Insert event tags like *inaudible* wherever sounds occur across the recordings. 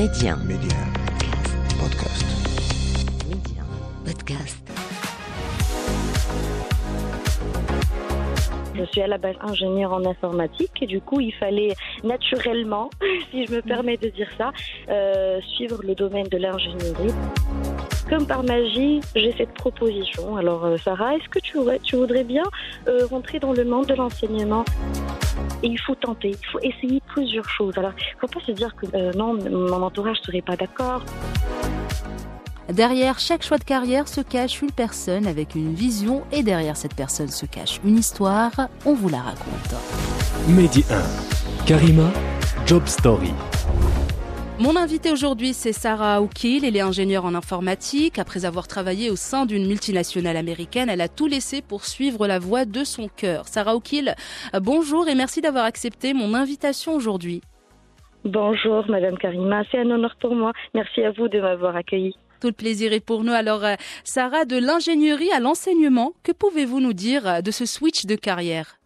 Média. Média. Podcast. Média. Podcast. Je suis à la base ingénieure en informatique et du coup, il fallait naturellement, *laughs* si je me permets de dire ça, euh, suivre le domaine de l'ingénierie. Comme par magie, j'ai cette proposition. Alors, euh, Sarah, est-ce que tu, aurais- tu voudrais bien euh, rentrer dans le monde de l'enseignement? Et il faut tenter, il faut essayer plusieurs choses. Alors, il ne faut pas se dire que euh, non, mon entourage ne serait pas d'accord. Derrière chaque choix de carrière se cache une personne avec une vision et derrière cette personne se cache une histoire. On vous la raconte. Mehdi 1. Karima, Job Story. Mon invité aujourd'hui, c'est Sarah Oukil. Elle est ingénieure en informatique. Après avoir travaillé au sein d'une multinationale américaine, elle a tout laissé pour suivre la voie de son cœur. Sarah Oukil, euh, bonjour et merci d'avoir accepté mon invitation aujourd'hui. Bonjour, Madame Karima, c'est un honneur pour moi. Merci à vous de m'avoir accueilli. Tout le plaisir est pour nous. Alors, euh, Sarah, de l'ingénierie à l'enseignement, que pouvez-vous nous dire euh, de ce switch de carrière?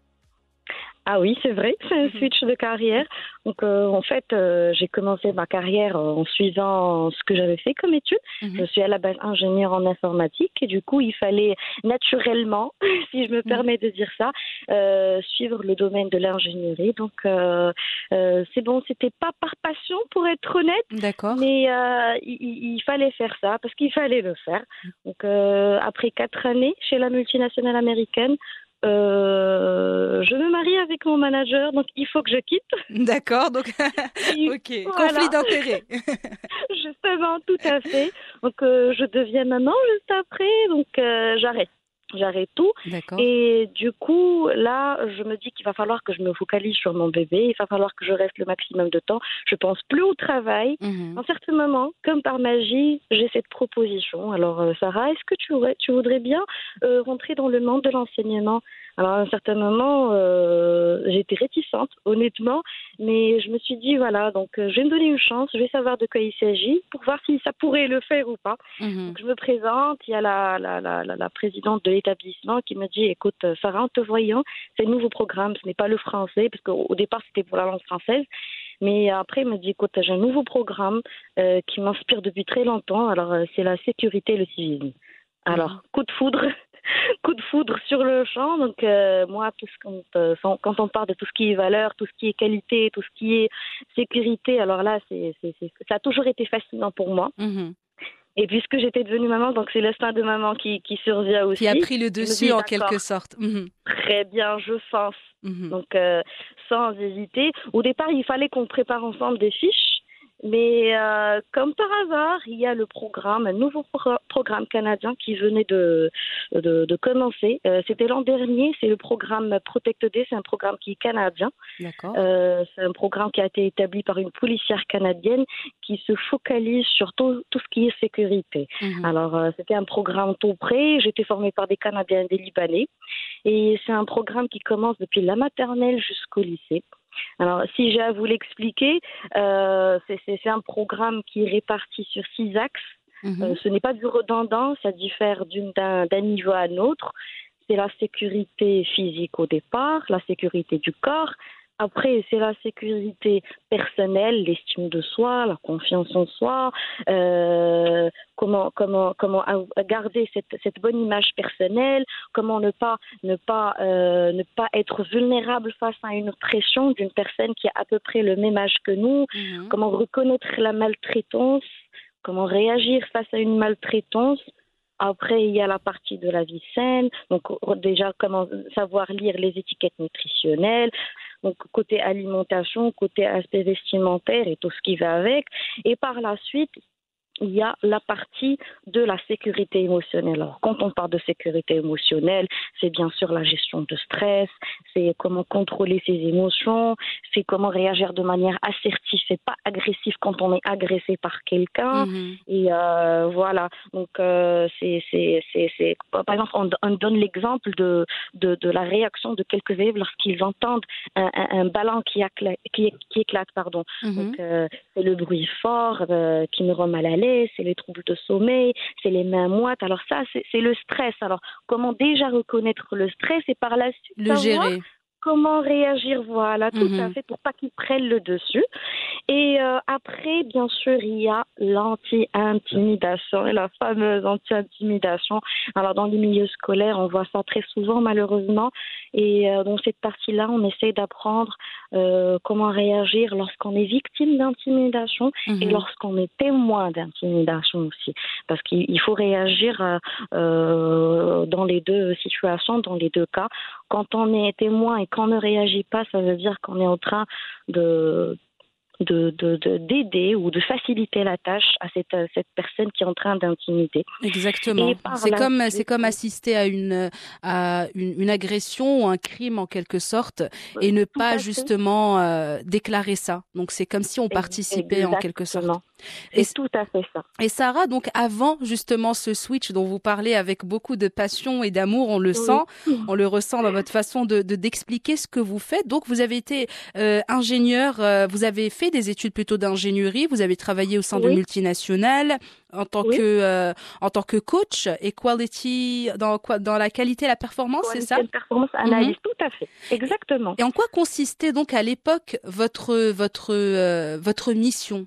Ah oui, c'est vrai, c'est un switch de carrière. Donc euh, en fait, euh, j'ai commencé ma carrière euh, en suivant ce que j'avais fait comme étude. Mhm. Je suis à la base ingénieure en informatique et du coup, il fallait naturellement, *laughs* si je me permets de dire ça, euh, suivre le domaine de l'ingénierie. Donc euh, euh, c'est bon, c'était pas par passion pour être honnête. D'accord. Mais euh, il, il- fallait faire ça parce qu'il fallait le faire. Donc euh, après quatre années chez la multinationale américaine, euh, je me marie avec mon manager, donc il faut que je quitte. D'accord, donc, *laughs* ok. Voilà. Conflit d'intérêts. *laughs* *laughs* Justement, tout à fait. Donc euh, je deviens maman juste après, donc euh, j'arrête. J'arrête tout. Et du coup, là, je me dis qu'il va falloir que je me focalise sur mon bébé. Il va falloir que je reste le maximum de temps. Je pense plus au travail. À un certain moment, comme par magie, j'ai cette proposition. Alors, euh, Sarah, est-ce que tu, aurais- tu voudrais bien euh, rentrer dans le monde de l'enseignement? Alors, à un certain moment, euh, j'étais réticente, honnêtement, mais je me suis dit, voilà, donc euh, je vais me donner une chance, je vais savoir de quoi il s'agit pour voir si ça pourrait le faire ou pas. Mhm. Donc, je me présente, il y a la, la, la, la, présidente de l'établissement qui me dit, écoute, euh, Sarah, en te voyant, c'est un nouveau programme, ce n'est pas le français, parce qu'au au départ, c'était pour la langue française. Mais après, elle me dit, écoute, j'ai un nouveau programme euh, qui m'inspire depuis très longtemps. Alors, euh, c'est la sécurité et le civisme. Alors, coup de foudre, *laughs* coup de foudre sur le champ. Donc, euh, moi, tout ce qu'on, euh, quand on parle de tout ce qui est valeur, tout ce qui est qualité, tout ce qui est sécurité, alors là, c'est, c'est, c'est- ça a toujours été fascinant pour moi. Mhm. Et puisque j'étais devenue maman, donc c'est l'instinct de maman qui, qui survient aussi. Qui a pris le dessus dis, en quelque sorte. Mhm. Très bien, je fonce. Mhm. Donc, euh, sans hésiter. Au départ, il fallait qu'on prépare ensemble des fiches. Mais euh, comme par hasard, il y a le programme, un nouveau pro- programme canadien qui venait de, de, de commencer. Euh, C'était l'an dernier, c'est le programme Protect D, c'est un programme qui est canadien. D'accord. Euh, c'est un programme qui a été établi par une policière canadienne qui se focalise sur tout, tout ce qui est sécurité. Mhm. Alors, euh, c'était un programme tout prêt. J'étais formée par des Canadiens et des Libanais. Et c'est un programme qui commence depuis la maternelle jusqu'au lycée. Alors, si j'ai à vous l'expliquer, euh, c'est- un programme qui est réparti sur six axes. Mhm. Euh, ce n'est pas du redondant, ça diffère d'un niveau à un autre. C'est la sécurité physique au départ, la sécurité du corps. Après, c'est la sécurité personnelle, l'estime de soi, la confiance en soi, euh, comment, comment, comment garder cette, cette bonne image personnelle, comment ne pas, ne, pas, euh, ne pas être vulnérable face à une pression d'une personne qui a à peu près le même âge que nous, Mhm. comment reconnaître la maltraitance, comment réagir face à une maltraitance. Après, il y a la partie de la vie saine, donc déjà comment savoir lire les étiquettes nutritionnelles, donc côté alimentation, côté aspect vestimentaire et tout ce qui va avec. Et par la suite, il y a la partie de la sécurité émotionnelle. Alors, quand on parle de sécurité émotionnelle, c'est bien sûr la gestion de stress, c'est comment contrôler ses émotions, c'est comment réagir de manière assertive et pas agressive quand on est agressé par quelqu'un. Mhm. Et euh, voilà, donc euh, c'est, c'est, c'est, c'est- par exemple, on, on donne l'exemple de, de, de la réaction de quelques élèves lorsqu'ils entendent un, un, un ballon qui, accla- qui, qui éclate, pardon. Mhm. Donc, euh, c'est le bruit fort euh, qui nous rend mal à c'est les troubles de sommeil, c'est les mains moites. Alors ça, c'est, c'est le stress. Alors, comment déjà reconnaître le stress et par la suite Le savoir gérer. Comment réagir, voilà, tout à Mhm. fait, pour pas qu'ils prennent le dessus. Et euh, après, bien sûr, il y a l'anti-intimidation, et la fameuse anti-intimidation. Alors, dans les milieux scolaires, on voit ça très souvent, malheureusement. Et euh, dans cette partie-là, on essaie d'apprendre euh, comment réagir lorsqu'on est victime d'intimidation et Mhm. lorsqu'on est témoin d'intimidation aussi. Parce qu'il il faut réagir dans les deux situations, dans les deux cas. Quand on est témoin et qu'on ne réagit pas, ça veut dire qu'on est en train de de- de- de- d'aider ou de faciliter la tâche à cette, à cette personne qui est en train d'intimider. Exactement. C'est la comme c'est comme assister à une à une, une agression ou un crime en quelque sorte et ne pas justement euh, déclarer ça. Donc c'est comme si on participait en quelque sorte. Et- C'est tout à fait ça. Et Sarah, donc avant justement ce switch dont vous parlez avec beaucoup de passion et d'amour, on le Oui. sent, on le ressent dans votre façon de de- d'expliquer ce que vous faites. Donc vous avez été euh, ingénieur, euh, vous avez fait des études plutôt d'ingénierie, vous avez travaillé au sein de Oui. multinationales en tant Oui. que euh, en tant que coach et quality dans quoi dans la qualité et la performance, c'est ça? Mhm. De Performance analyse, tout à fait. Exactement. Et en quoi consistait donc à l'époque votre votre euh, votre mission?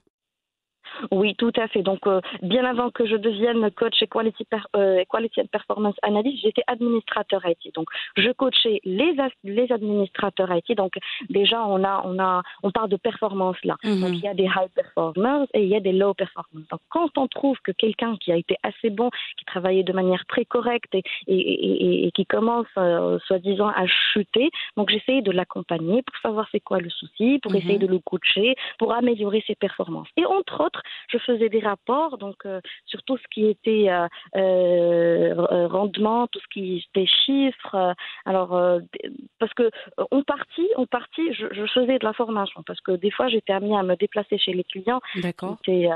Oui, tout à fait. Donc, euh, bien avant que je devienne coach et quality, per- euh, quality and performance analyst, j'étais administrateur IT. Donc, je coachais les, les administrateurs IT. Donc, déjà, on a, on a, on parle de performance là. Mhm. Donc, il y a des high performers et il y a des low performers. Donc, quand on trouve que quelqu'un qui a été assez bon, qui travaillait de manière très correcte et, et, et- et- qui commence, euh, soi-disant, à chuter, donc j'essayais de l'accompagner pour savoir c'est quoi le souci, pour Mhm. essayer de le coacher, pour améliorer ses performances. Et entre autres, je faisais des rapports donc euh, sur tout ce qui était euh, euh, rendement, tout ce qui était chiffres. euh, alors parce que on partit, on partit, je, je faisais de la formation parce que des fois j'étais amenée à me déplacer chez les clients qui étaient,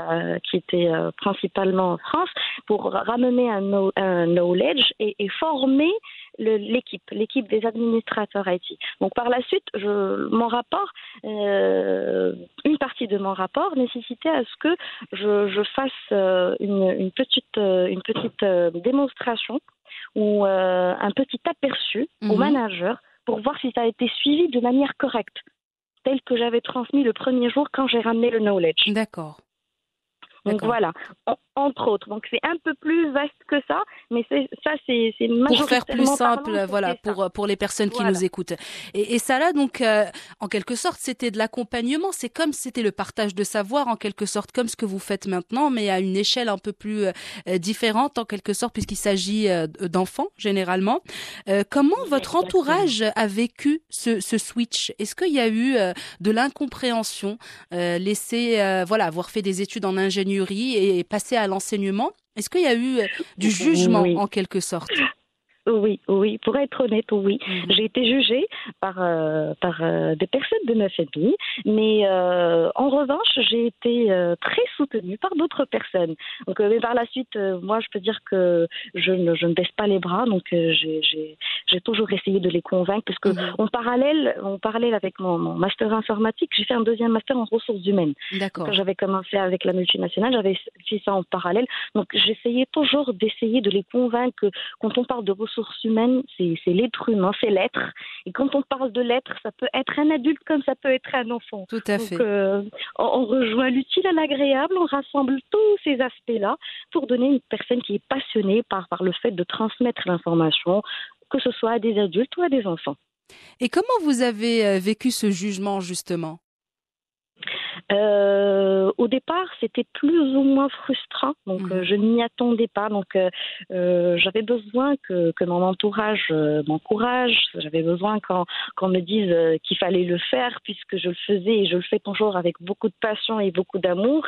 qui étaient principalement en France pour ramener un, know- un knowledge et, et former l'équipe, l'équipe des administrateurs IT. Donc par la suite, je, mon rapport, euh, une partie de mon rapport nécessitait à ce que je, je fasse euh, une, une petite, euh, une petite démonstration ou euh, un petit aperçu au Mhm. manager pour voir si ça a été suivi de manière correcte, tel que j'avais transmis le premier jour quand j'ai ramené le knowledge. D'accord. Donc voilà, En- entre autres. Donc c'est un peu plus vaste que ça, mais ça c'est pour faire plus simple, parlant, voilà, pour pour les personnes qui Voilà. nous écoutent. Et, et ça là, donc, euh, en quelque sorte, c'était de l'accompagnement. C'est comme c'était le partage de savoir, en quelque sorte, comme ce que vous faites maintenant, mais à une échelle un peu plus euh, différente, en quelque sorte, puisqu'il s'agit euh, d'enfants généralement. Euh, comment votre Exactement. entourage a vécu ce, ce switch? Est-ce qu'il y a eu euh, de l'incompréhension, euh, laisser, euh, voilà, avoir fait des études en ingénierie et passer à l'enseignement. Est-ce qu'il y a eu euh, du jugement Oui. en quelque sorte? Oui, oui, pour être honnête, oui. Mhm. J'ai été jugée par, euh, par euh, des personnes de ma famille, mais euh, en revanche, j'ai été très soutenue par d'autres personnes. Donc, mais par la suite, moi, je peux dire que je ne, je ne baisse pas les bras, donc j'ai- j'ai j'ai toujours essayé de les convaincre, parce que Mhm. en parallèle, en parallèle avec mon, mon master informatique, j'ai fait un deuxième master en ressources humaines. D'accord. Quand j'avais commencé avec la multinationale, j'avais fait ça en parallèle. Donc j'essayais toujours d'essayer de les convaincre que quand on parle de ressources humaines, c'est c'est l'être humain, c'est l'être. Et quand on parle de l'être, ça peut être un adulte comme ça peut être un enfant. Tout à Donc fait. euh, on, on rejoint l'utile à l'agréable, on rassemble tous ces aspects-là pour donner une personne qui est passionnée par, par le fait de transmettre l'information, que ce soit à des adultes ou à des enfants. Et comment vous avez euh, vécu ce jugement justement? Euh, au départ, c'était plus ou moins frustrant, donc Mhm. euh, je n'y attendais pas. Donc euh, euh, j'avais besoin que, que mon entourage euh, m'encourage. J'avais besoin qu'on qu'on me dise euh, qu'il fallait le faire, puisque je le faisais et je le fais toujours avec beaucoup de passion et beaucoup d'amour.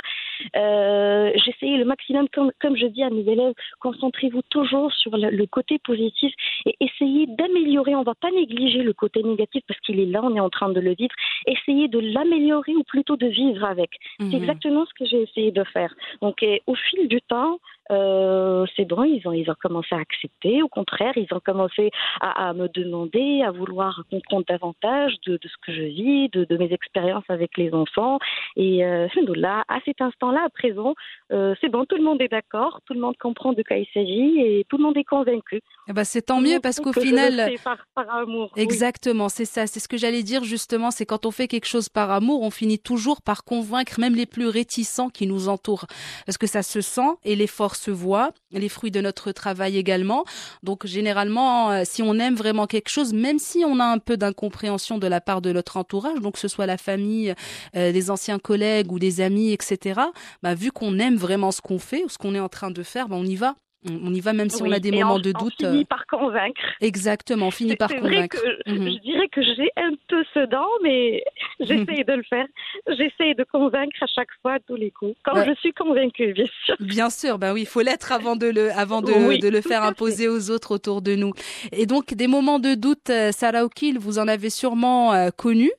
J'essayais le maximum, comme, comme je dis à mes élèves, concentrez-vous toujours sur le, le côté positif et essayez d'améliorer. On ne va pas négliger le côté négatif parce qu'il est là, on est en train de le vivre. Essayez de l'améliorer ou plutôt de vivre avec. C'est Mhm. exactement ce que j'ai essayé de faire. Donc, et au fil du temps, euh, c'est bon, ils ont, ils ont commencé à accepter. Au contraire, ils ont commencé à, me demander, à vouloir qu'on compte davantage de, ce que je vis, de, mes expériences avec les enfants. Et euh, là, à cet instant-là, à présent, euh, c'est bon, tout le monde est d'accord, tout le monde comprend de quoi il s'agit et tout le monde est convaincu. Eh ben, c'est tant mieux parce qu'au final, par, amour. Exactement, c'est ça, c'est ce que j'allais dire justement, c'est quand on fait quelque chose par amour, on finit toujours par convaincre même les plus réticents qui nous entourent, parce que ça se sent et l'effort se voit, les fruits de notre travail également. Donc généralement, euh, si on aime vraiment quelque chose, même si on a un peu d'incompréhension de la part de notre entourage, donc que ce soit la famille, euh, des anciens collègues ou des amis, etc. Bah, vu qu'on aime vraiment ce qu'on fait ou ce qu'on est en train de faire, bah, on y va on y va même si on a des moments de doute. On finit euh, par convaincre. Exactement, on finit par convaincre. Vrai que mhm. Je dirais que j'ai un peu ce dent, mais *laughs* j'essaie de le faire. J'essaie de convaincre à chaque fois, à tous les coups. Quand je suis convaincue, bien sûr. Bien sûr, ben oui, il faut l'être avant de le, avant de, de le faire imposer aux autres autour de nous. Et donc, des moments de doute, euh, Sarah O'Kill, vous en avez sûrement euh, connu.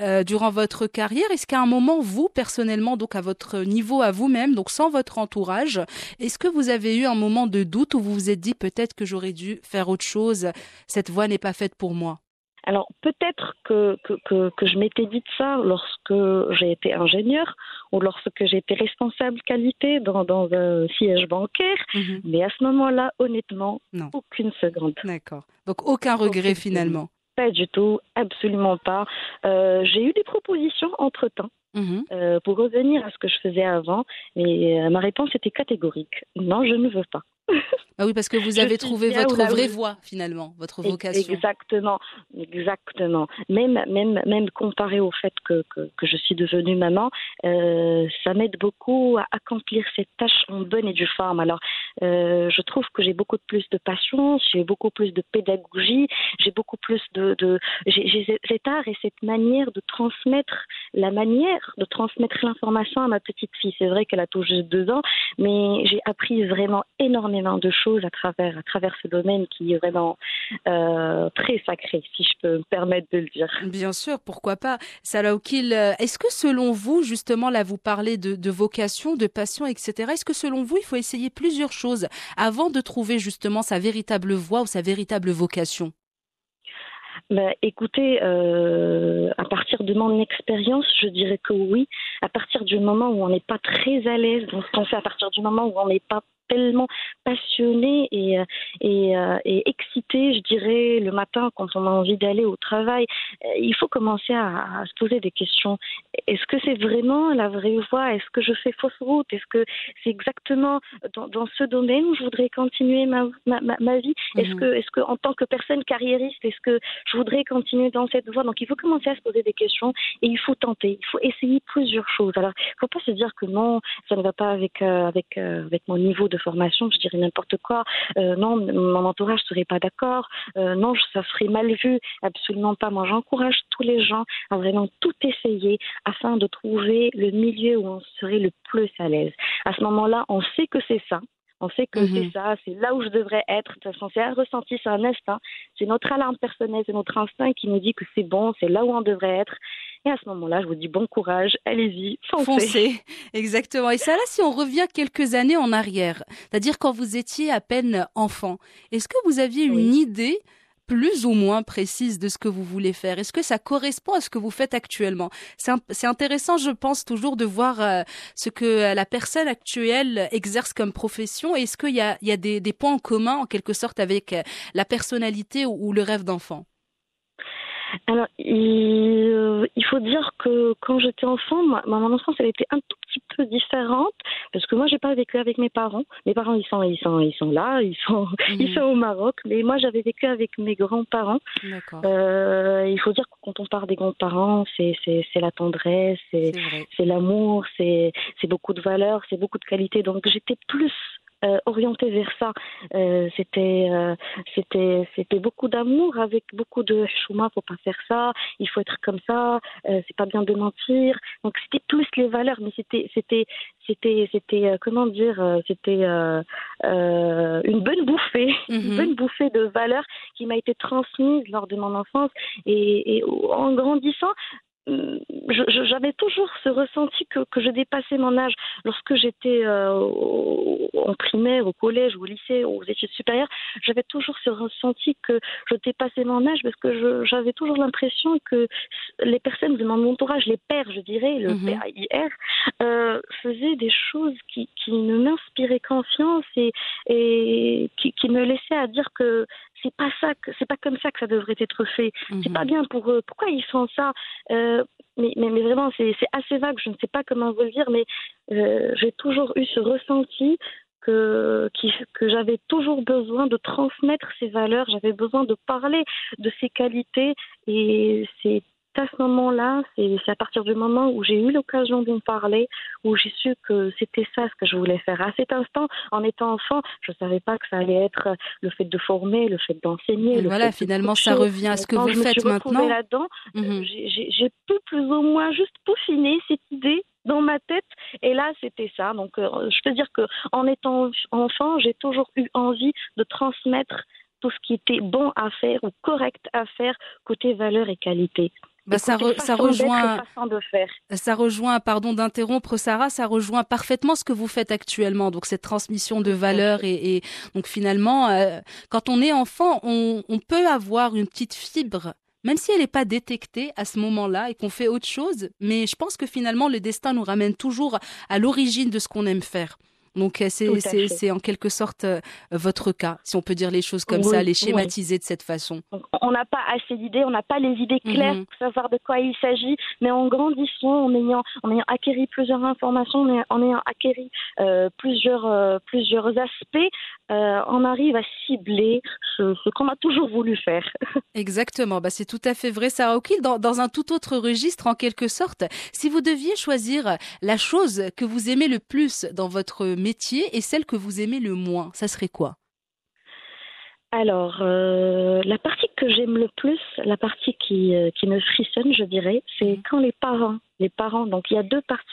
Euh, durant votre carrière Est-ce qu'à un moment, vous, personnellement, donc à votre niveau, à vous-même, donc sans votre entourage, est-ce que vous avez eu un moment de doute où vous vous êtes dit peut-être que j'aurais dû faire autre chose, cette voie n'est pas faite pour moi? Alors peut-être que, que, que, je m'étais dit ça lorsque j'ai été ingénieur ou lorsque j'ai été responsable qualité dans, dans un siège bancaire, mhm. mais à ce moment-là, honnêtement, aucune seconde. D'accord. Donc aucun regret finalement. Pas du tout, absolument pas. Euh, j'ai eu des propositions entre-temps. Mhm. Euh, pour revenir à ce que je faisais avant, mais euh, ma réponse était catégorique. Non, je ne veux pas. Ah oui, parce que vous avez trouvé votre vraie voie finalement, votre vocation. Exactement, exactement. Même, même, même comparé au fait que, que, que je suis devenue maman, euh, ça m'aide beaucoup à accomplir cette tâche en bonne et due forme. Alors, euh, je trouve que j'ai beaucoup plus de patience, j'ai beaucoup plus de pédagogie, j'ai beaucoup plus de, de j'ai cet art et cette manière de transmettre la manière de transmettre l'information à ma petite fille. C'est vrai qu'elle a tout juste deux ans, mais j'ai appris vraiment énormément de choses à travers, à travers ce domaine qui est vraiment euh, très sacré, si je peux me permettre de le dire. Bien sûr, pourquoi pas. Salah Oukil, euh, est-ce que selon vous, justement, là, vous parlez de, de vocation, de passion, etc. Est-ce que selon vous, il faut essayer plusieurs choses avant de trouver justement sa véritable voie ou sa véritable vocation? Bah, écoutez, euh, à partir de mon expérience, je dirais que oui. À partir du moment où on n'est pas très à l'aise dans ce qu'on fait, à partir du moment où on n'est pas tellement passionné et, euh, et, euh, et, excité, je dirais, le matin quand on a envie d'aller au travail. Euh, il faut commencer à, se poser des questions. Est-ce que c'est vraiment la vraie voie? Est-ce que je fais fausse route? Est-ce que c'est exactement dans, dans, ce domaine où je voudrais continuer ma, ma, ma vie? Est-ce mhm. que, est-ce que, en tant que personne carriériste, est-ce que je voudrais continuer dans cette voie? Donc, il faut commencer à se poser des questions et il faut tenter. Il faut essayer plusieurs choses. Alors, il ne faut pas se dire que non, ça ne va pas avec, avec, avec mon niveau de formation, je dirais n'importe quoi. Euh, non, mon entourage serait pas d'accord. Euh, non, ça serait mal vu. Absolument pas. Moi, j'encourage tous les gens à vraiment tout essayer afin de trouver le milieu où on serait le plus à l'aise. À ce moment-là, on sait que c'est ça. On sait que c'est mhm. ça, c'est là où je devrais être. De toute façon, c'est un ressenti, c'est un instinct. C'est notre alarme personnelle, c'est notre instinct qui nous dit que c'est bon, c'est là où on devrait être. Et à ce moment-là, je vous dis bon courage, allez-y, foncez. Foncez, exactement. Et ça, là, si on revient quelques années en arrière, c'est-à-dire quand vous étiez à peine enfant, est-ce que vous aviez une idée plus ou moins précise de ce que vous voulez faire? Est-ce que ça correspond à ce que vous faites actuellement? C'est intéressant, je pense, toujours de voir euh, ce que euh, la personne actuelle exerce comme profession. Est-ce qu'il y a, il y a des, des, points en commun, en quelque sorte, avec euh, la personnalité ou le rêve d'enfant? Alors, il, il, faut dire que quand j'étais enfant, ma, mon enfance, elle était un tout petit peu différente parce que moi, j'ai pas vécu avec mes parents. Mes parents, ils sont, ils sont, ils sont là, ils sont, *laughs* ils mhm. sont au Maroc. Mais moi, j'avais vécu avec mes grands-parents. Euh, il faut dire que quand on parle des grands-parents, c'est, c'est, c'est la tendresse, c'est, c'est l'amour, c'est, c'est beaucoup de valeurs, c'est beaucoup de qualité. Donc, j'étais plus euh, orienté vers ça. Euh, c'était, euh, c'était, c'était beaucoup d'amour avec beaucoup de chouma, faut pas faire ça, il faut être comme ça, c'est pas bien de mentir. Donc c'était plus les valeurs, mais c'était, c'était, c'était, c'était, comment dire, c'était une bonne bouffée, *laughs* une mhm. bonne bouffée de valeurs qui m'a été transmise lors de mon enfance et, et en grandissant j'avais toujours ce ressenti que, que, je dépassais mon âge. Lorsque j'étais euh, en primaire, au collège, au lycée, aux études supérieures, j'avais toujours ce ressenti que je dépassais mon âge parce que j'avais toujours l'impression que les personnes de mon entourage, les pères, je dirais, le père PAIR, euh, faisaient des choses qui, qui ne m'inspiraient confiance et, et qui, qui me laissaient à dire que c'est pas ça, c'est pas comme ça que ça devrait être fait. C'est pas mhm. bien pour eux. Pourquoi ils font ça euh, mais, mais, mais, vraiment, c'est assez vague. Je ne sais pas comment vous le dire, mais euh, j'ai toujours eu ce ressenti que, que j'avais toujours besoin de transmettre ces valeurs, j'avais besoin de parler de ces qualités et c'est à ce moment-là, c'est à partir du moment où j'ai eu l'occasion d'en parler, où j'ai su que c'était ça ce que je voulais faire. À cet instant, en étant enfant, je ne savais pas que ça allait être le fait de former, le fait d'enseigner. Voilà, finalement, ça revient à ce que vous faites maintenant. là-dedans, mmh j'ai pu plus ou moins juste peaufiner cette idée dans ma tête. Et là, c'était ça. Donc, euh, je peux dire que en étant enfant, j'ai toujours eu envie de transmettre tout ce qui était bon à faire ou correct à faire côté valeur et qualité. Bah, ça, ça, rejoint, ça rejoint, pardon d'interrompre Sarah, ça rejoint parfaitement ce que vous faites actuellement. Donc cette transmission de valeurs et, et donc finalement, euh, quand on est enfant, on, on, peut avoir une petite fibre, même si elle n'est pas détectée à ce moment-là et qu'on fait autre chose. Mais je pense que finalement, le destin nous ramène toujours à l'origine de ce qu'on aime faire. Donc euh, c'est en quelque sorte euh, votre cas, si on peut dire les choses comme ça, les schématiser de cette façon. on n'a pas assez d'idées, on n'a pas les idées claires mhm. pour savoir de quoi il s'agit, mais en grandissant, en ayant, en ayant acquéri plusieurs informations, en ayant acquéri euh, plusieurs, plusieurs aspects, on arrive à cibler ce, qu'on a toujours voulu faire. *laughs* Exactement, bah, c'est tout à fait vrai, Sarah O'Kill. Dans, dans un tout autre registre, en quelque sorte, si vous deviez choisir la chose que vous aimez le plus dans votre métier et celle que vous aimez le moins Ça serait quoi? Alors, euh, la partie que j'aime le plus, la partie qui, euh, qui me frissonne, je dirais, c'est mhm. quand les parents, les parents, donc il y a deux parties.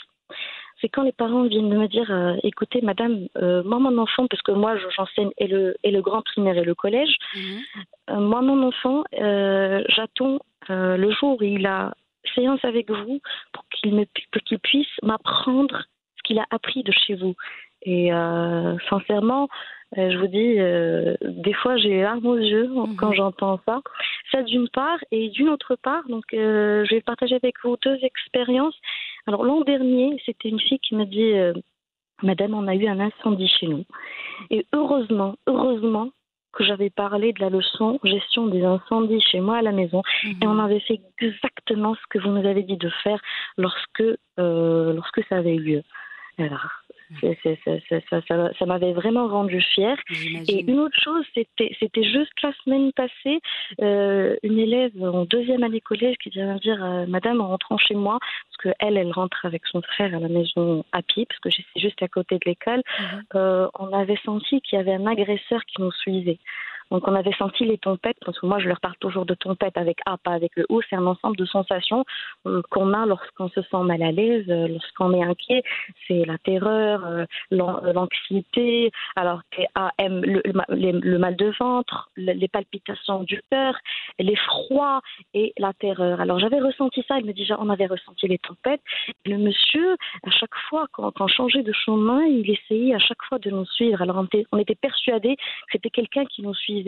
C'est quand les parents viennent me dire, euh, écoutez, madame, moi mon enfant, parce que moi j'enseigne et le, et le grand primaire et le collège, mhm. moi mon enfant, j'attends le jour où il a séance avec vous pour qu'il qu'il puisse m'apprendre ce qu'il a appris de chez vous. Et euh, sincèrement, euh, je vous dis, euh, des fois j'ai les larmes aux yeux mhm. quand j'entends ça. Ça d'une part, et d'une autre part, donc je vais partager avec vous deux expériences. Alors l'an dernier, c'était une fille qui me dit, Madame, on a eu un incendie chez nous. Et heureusement, heureusement que j'avais parlé de la leçon gestion des incendies chez moi à la maison et on mhm. avait fait exactement ce que vous nous avez dit de faire lorsque lorsque ça avait eu lieu. Alors, ça, m'avait vraiment rendu fière. Et une autre chose, c'était, c'était juste la semaine passée, euh, une élève en deuxième année collège qui vient me dire euh, Madame, en rentrant chez moi, parce qu'elle, elle rentre avec son frère à la maison à pied, parce que c'est juste à côté de l'école, mhm. euh, on avait senti qu'il y avait un agresseur qui nous suivait. Donc on avait senti les tempêtes, parce que moi je leur parle toujours de tempêtes avec A, pas avec le O, c'est un ensemble de sensations euh, qu'on a lorsqu'on se sent mal à l'aise, euh, lorsqu'on est inquiet, c'est la terreur, euh, l'anxiété, alors T-A-M, le, le, mal de ventre, les palpitations du cœur, l'effroi et la terreur. Alors j'avais ressenti ça, il me dit on avait ressenti les tempêtes. Le monsieur, à chaque fois, quand, on changeait de chemin, il essayait à chaque fois de nous suivre. Alors on était, on était persuadés que c'était quelqu'un qui nous suivait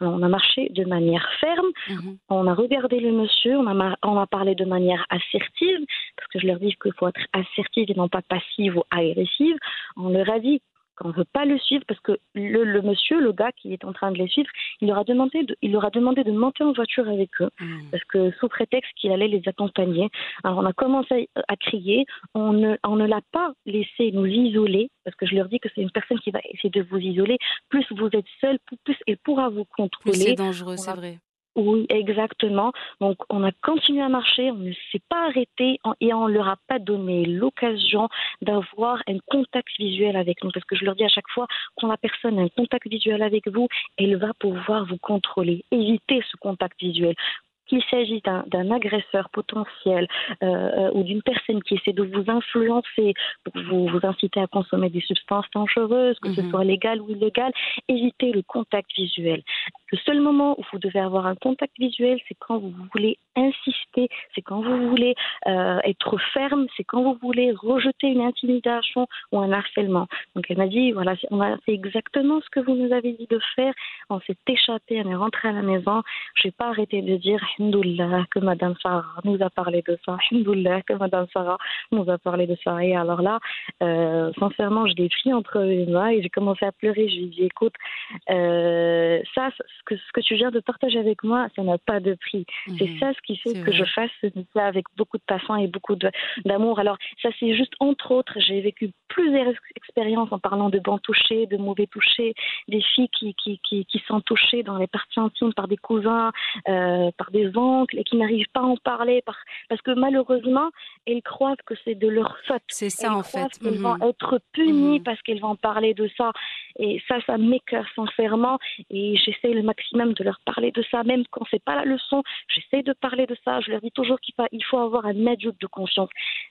on a marché de manière ferme, mhm. on a regardé le monsieur, on a, on a parlé de manière assertive, parce que je leur dis qu'il faut être assertive et non pas passive ou agressive. On leur a dit qu'on ne veut pas le suivre parce que le, monsieur, le gars qui est en train de les suivre, il leur a demandé de, il leur a demandé de monter en voiture avec eux mhm. parce que sous prétexte qu'il allait les accompagner. Alors on a commencé à, crier, on ne, on ne l'a pas laissé nous isoler parce que je leur dis que c'est une personne qui va essayer de vous isoler. Plus vous êtes seul, plus elle pourra vous contrôler. C'est dangereux, c'est vrai. Oui, exactement. Donc, on a continué à marcher, on ne s'est pas arrêté et on ne leur a pas donné l'occasion d'avoir un contact visuel avec nous. Parce que je leur dis à chaque fois, quand la personne a un contact visuel avec vous, elle va pouvoir vous contrôler. Évitez ce contact visuel qu'il s'agit d'un agresseur potentiel euh, euh, ou d'une personne qui essaie de vous influencer pour vous, vous inciter à consommer des substances dangereuses, que ce mhm. soit légal ou illégal, évitez le contact visuel. Le seul moment où vous devez avoir un contact visuel, c'est quand vous voulez insister, c'est quand vous voulez euh, être ferme, c'est quand vous voulez rejeter une intimidation ou un harcèlement. Donc elle m'a dit, voilà, on a fait exactement ce que vous nous avez dit de faire, on s'est échappé, on est rentré à la maison, je n'ai pas arrêté de dire, que Madame Sarah nous a parlé de ça, que Madame Sarah nous a parlé de ça. Et alors là, euh, sincèrement, je l'ai pris entre les mains et j'ai commencé à pleurer. Je lui ai dit, écoute, euh, ça, ce que, ce que tu viens de partager avec moi, ça n'a pas de prix. C'est mhm. ça ce qui fait que je fasse ça avec beaucoup de passion et beaucoup d'amour. Alors, ça, c'est juste entre autres, j'ai vécu plusieurs expériences en parlant de bons touchés, de mauvais touchés, des filles qui, qui, qui, qui sont touchées dans les parties intimes par des cousins, euh, par des oncles et qui n'arrivent pas à en parler parce que malheureusement, elles croient que c'est de leur faute. C'est ça en fait. Elles vont mhm. être punies mhm. parce qu'elles vont parler de ça. Et ça, ça m'écœure sincèrement. Et j'essaie le maximum de leur parler de ça, même quand c'est pas la leçon. J'essaie de parler de ça. Je leur dis toujours qu'il faut avoir un adulte de confiance,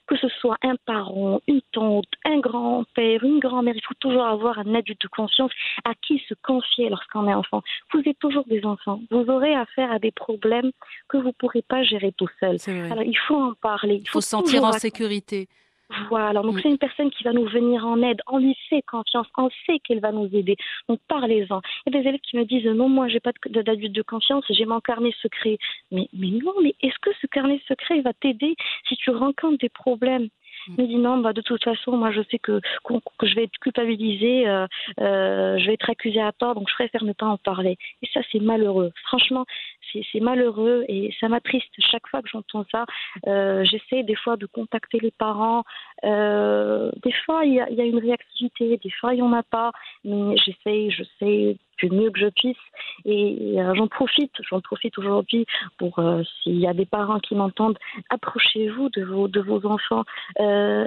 que ce soit un parent, une tante, un grand-père, une grand-mère. Il faut toujours avoir un adulte de confiance à qui se confier lorsqu'on est enfant. Vous êtes toujours des enfants. Vous aurez affaire à des problèmes que vous ne pourrez pas gérer tout seul. Alors, il faut en parler. Il faut, se sentir en sécurité. Voilà, donc mm. c'est une personne qui va nous venir en aide. On lui fait confiance, on sait qu'elle va nous aider. Donc parlez-en. Il y a des élèves qui me disent non, moi j'ai pas d'adulte de, confiance, j'ai mon carnet secret. Mais, mais non, mais est-ce que ce carnet secret va t'aider si tu rencontres des problèmes? Il me dit non, bah, de toute façon, moi je sais que, que, je vais être culpabilisée, euh, euh, je vais être accusée à tort, donc je préfère ne pas en parler. Et ça, c'est malheureux. Franchement, c'est malheureux et ça m'attriste. Chaque fois que j'entends ça, euh, j'essaie des fois de contacter les parents. des fois, il y y a, une réactivité, des fois, il n'y en a pas, mais j'essaie, je sais du mieux que je puisse. Et euh, j'en profite, j'en profite aujourd'hui pour, euh, s'il y a des parents qui m'entendent, approchez-vous de vos, de vos enfants, euh,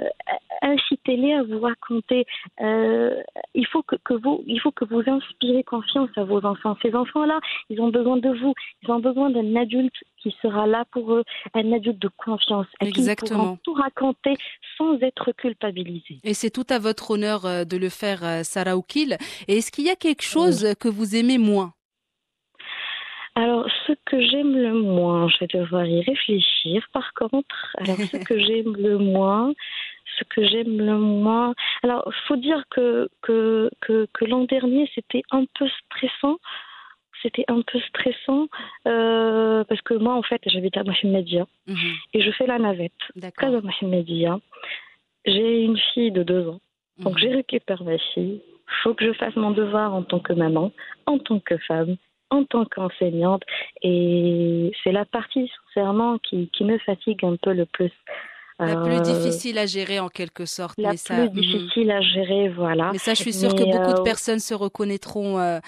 incitez-les à vous raconter. il, faut que, que, vous, il faut que vous inspirez confiance à vos enfants. Ces enfants-là, ils ont besoin de vous, ils ont besoin d'un adulte qui sera là pour eux, un adulte de confiance, à Exactement. qui tout raconter sans être culpabilisé. Et c'est tout à votre honneur de le faire, Sarah Oukil. Et est-ce qu'il y a quelque chose que vous aimez moins alors, ce que j'aime le moins, je vais devoir y réfléchir. Par contre, alors ce *laughs* que j'aime le moins, ce que j'aime le moins. Alors, il faut dire que, que, que, l'an dernier, c'était un peu stressant. C'était un peu stressant euh, parce que moi, en fait, j'habite à Mohamedia mhm. et je fais la navette. D'accord. J'ai une fille de deux ans. Donc, mhm. j'ai récupéré ma fille faut que je fasse mon devoir en tant que maman, en tant que femme, en tant qu'enseignante. Et c'est la partie, sincèrement, qui, qui me fatigue un peu le plus. La plus euh, difficile à gérer en quelque sorte. La plus mhm. difficile à gérer, voilà. Mais ça, je suis sûre que beaucoup de euh, personnes se reconnaîtront euh,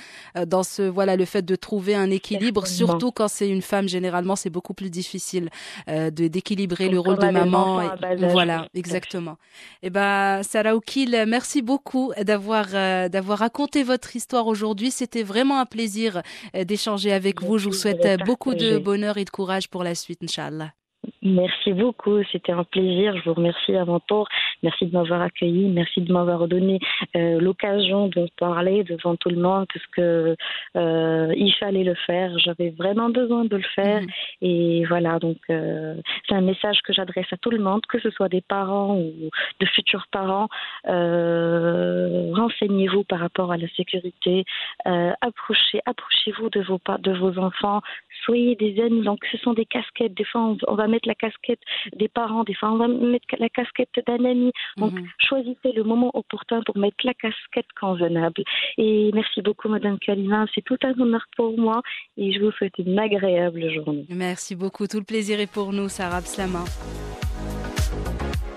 dans ce, voilà, le fait de trouver un équilibre, surtout quand c'est une femme. Généralement, c'est beaucoup plus difficile de d'équilibrer le rôle de maman. voilà, exactement. Et eh ben, Sarah Oukil, merci beaucoup d'avoir d'avoir raconté votre histoire aujourd'hui. C'était vraiment un plaisir d'échanger avec vous. Je vous souhaite beaucoup de bonheur et de courage pour la suite, Inch'Allah. Merci beaucoup, c'était un plaisir. Je vous remercie mon tour. Merci de m'avoir accueilli, merci de m'avoir donné euh, l'occasion de parler devant tout le monde parce que euh, il fallait le faire. J'avais vraiment besoin de le faire mhm. et voilà. Donc euh, c'est un message que j'adresse à tout le monde, que ce soit des parents ou de futurs parents. renseignez-vous par rapport à la sécurité. approchez, approchez-vous de vos de vos enfants. Soyez des amis. Donc ce sont des casquettes. Des fois on, on va mettre la casquette des parents, des fois on va mettre la casquette d'un ami. Donc mhm. choisissez le moment opportun pour mettre la casquette convenable. Et merci beaucoup Madame Kalina, c'est tout un honneur pour moi et je vous souhaite une agréable journée. Merci beaucoup, tout le plaisir est pour nous, Sarah Slama.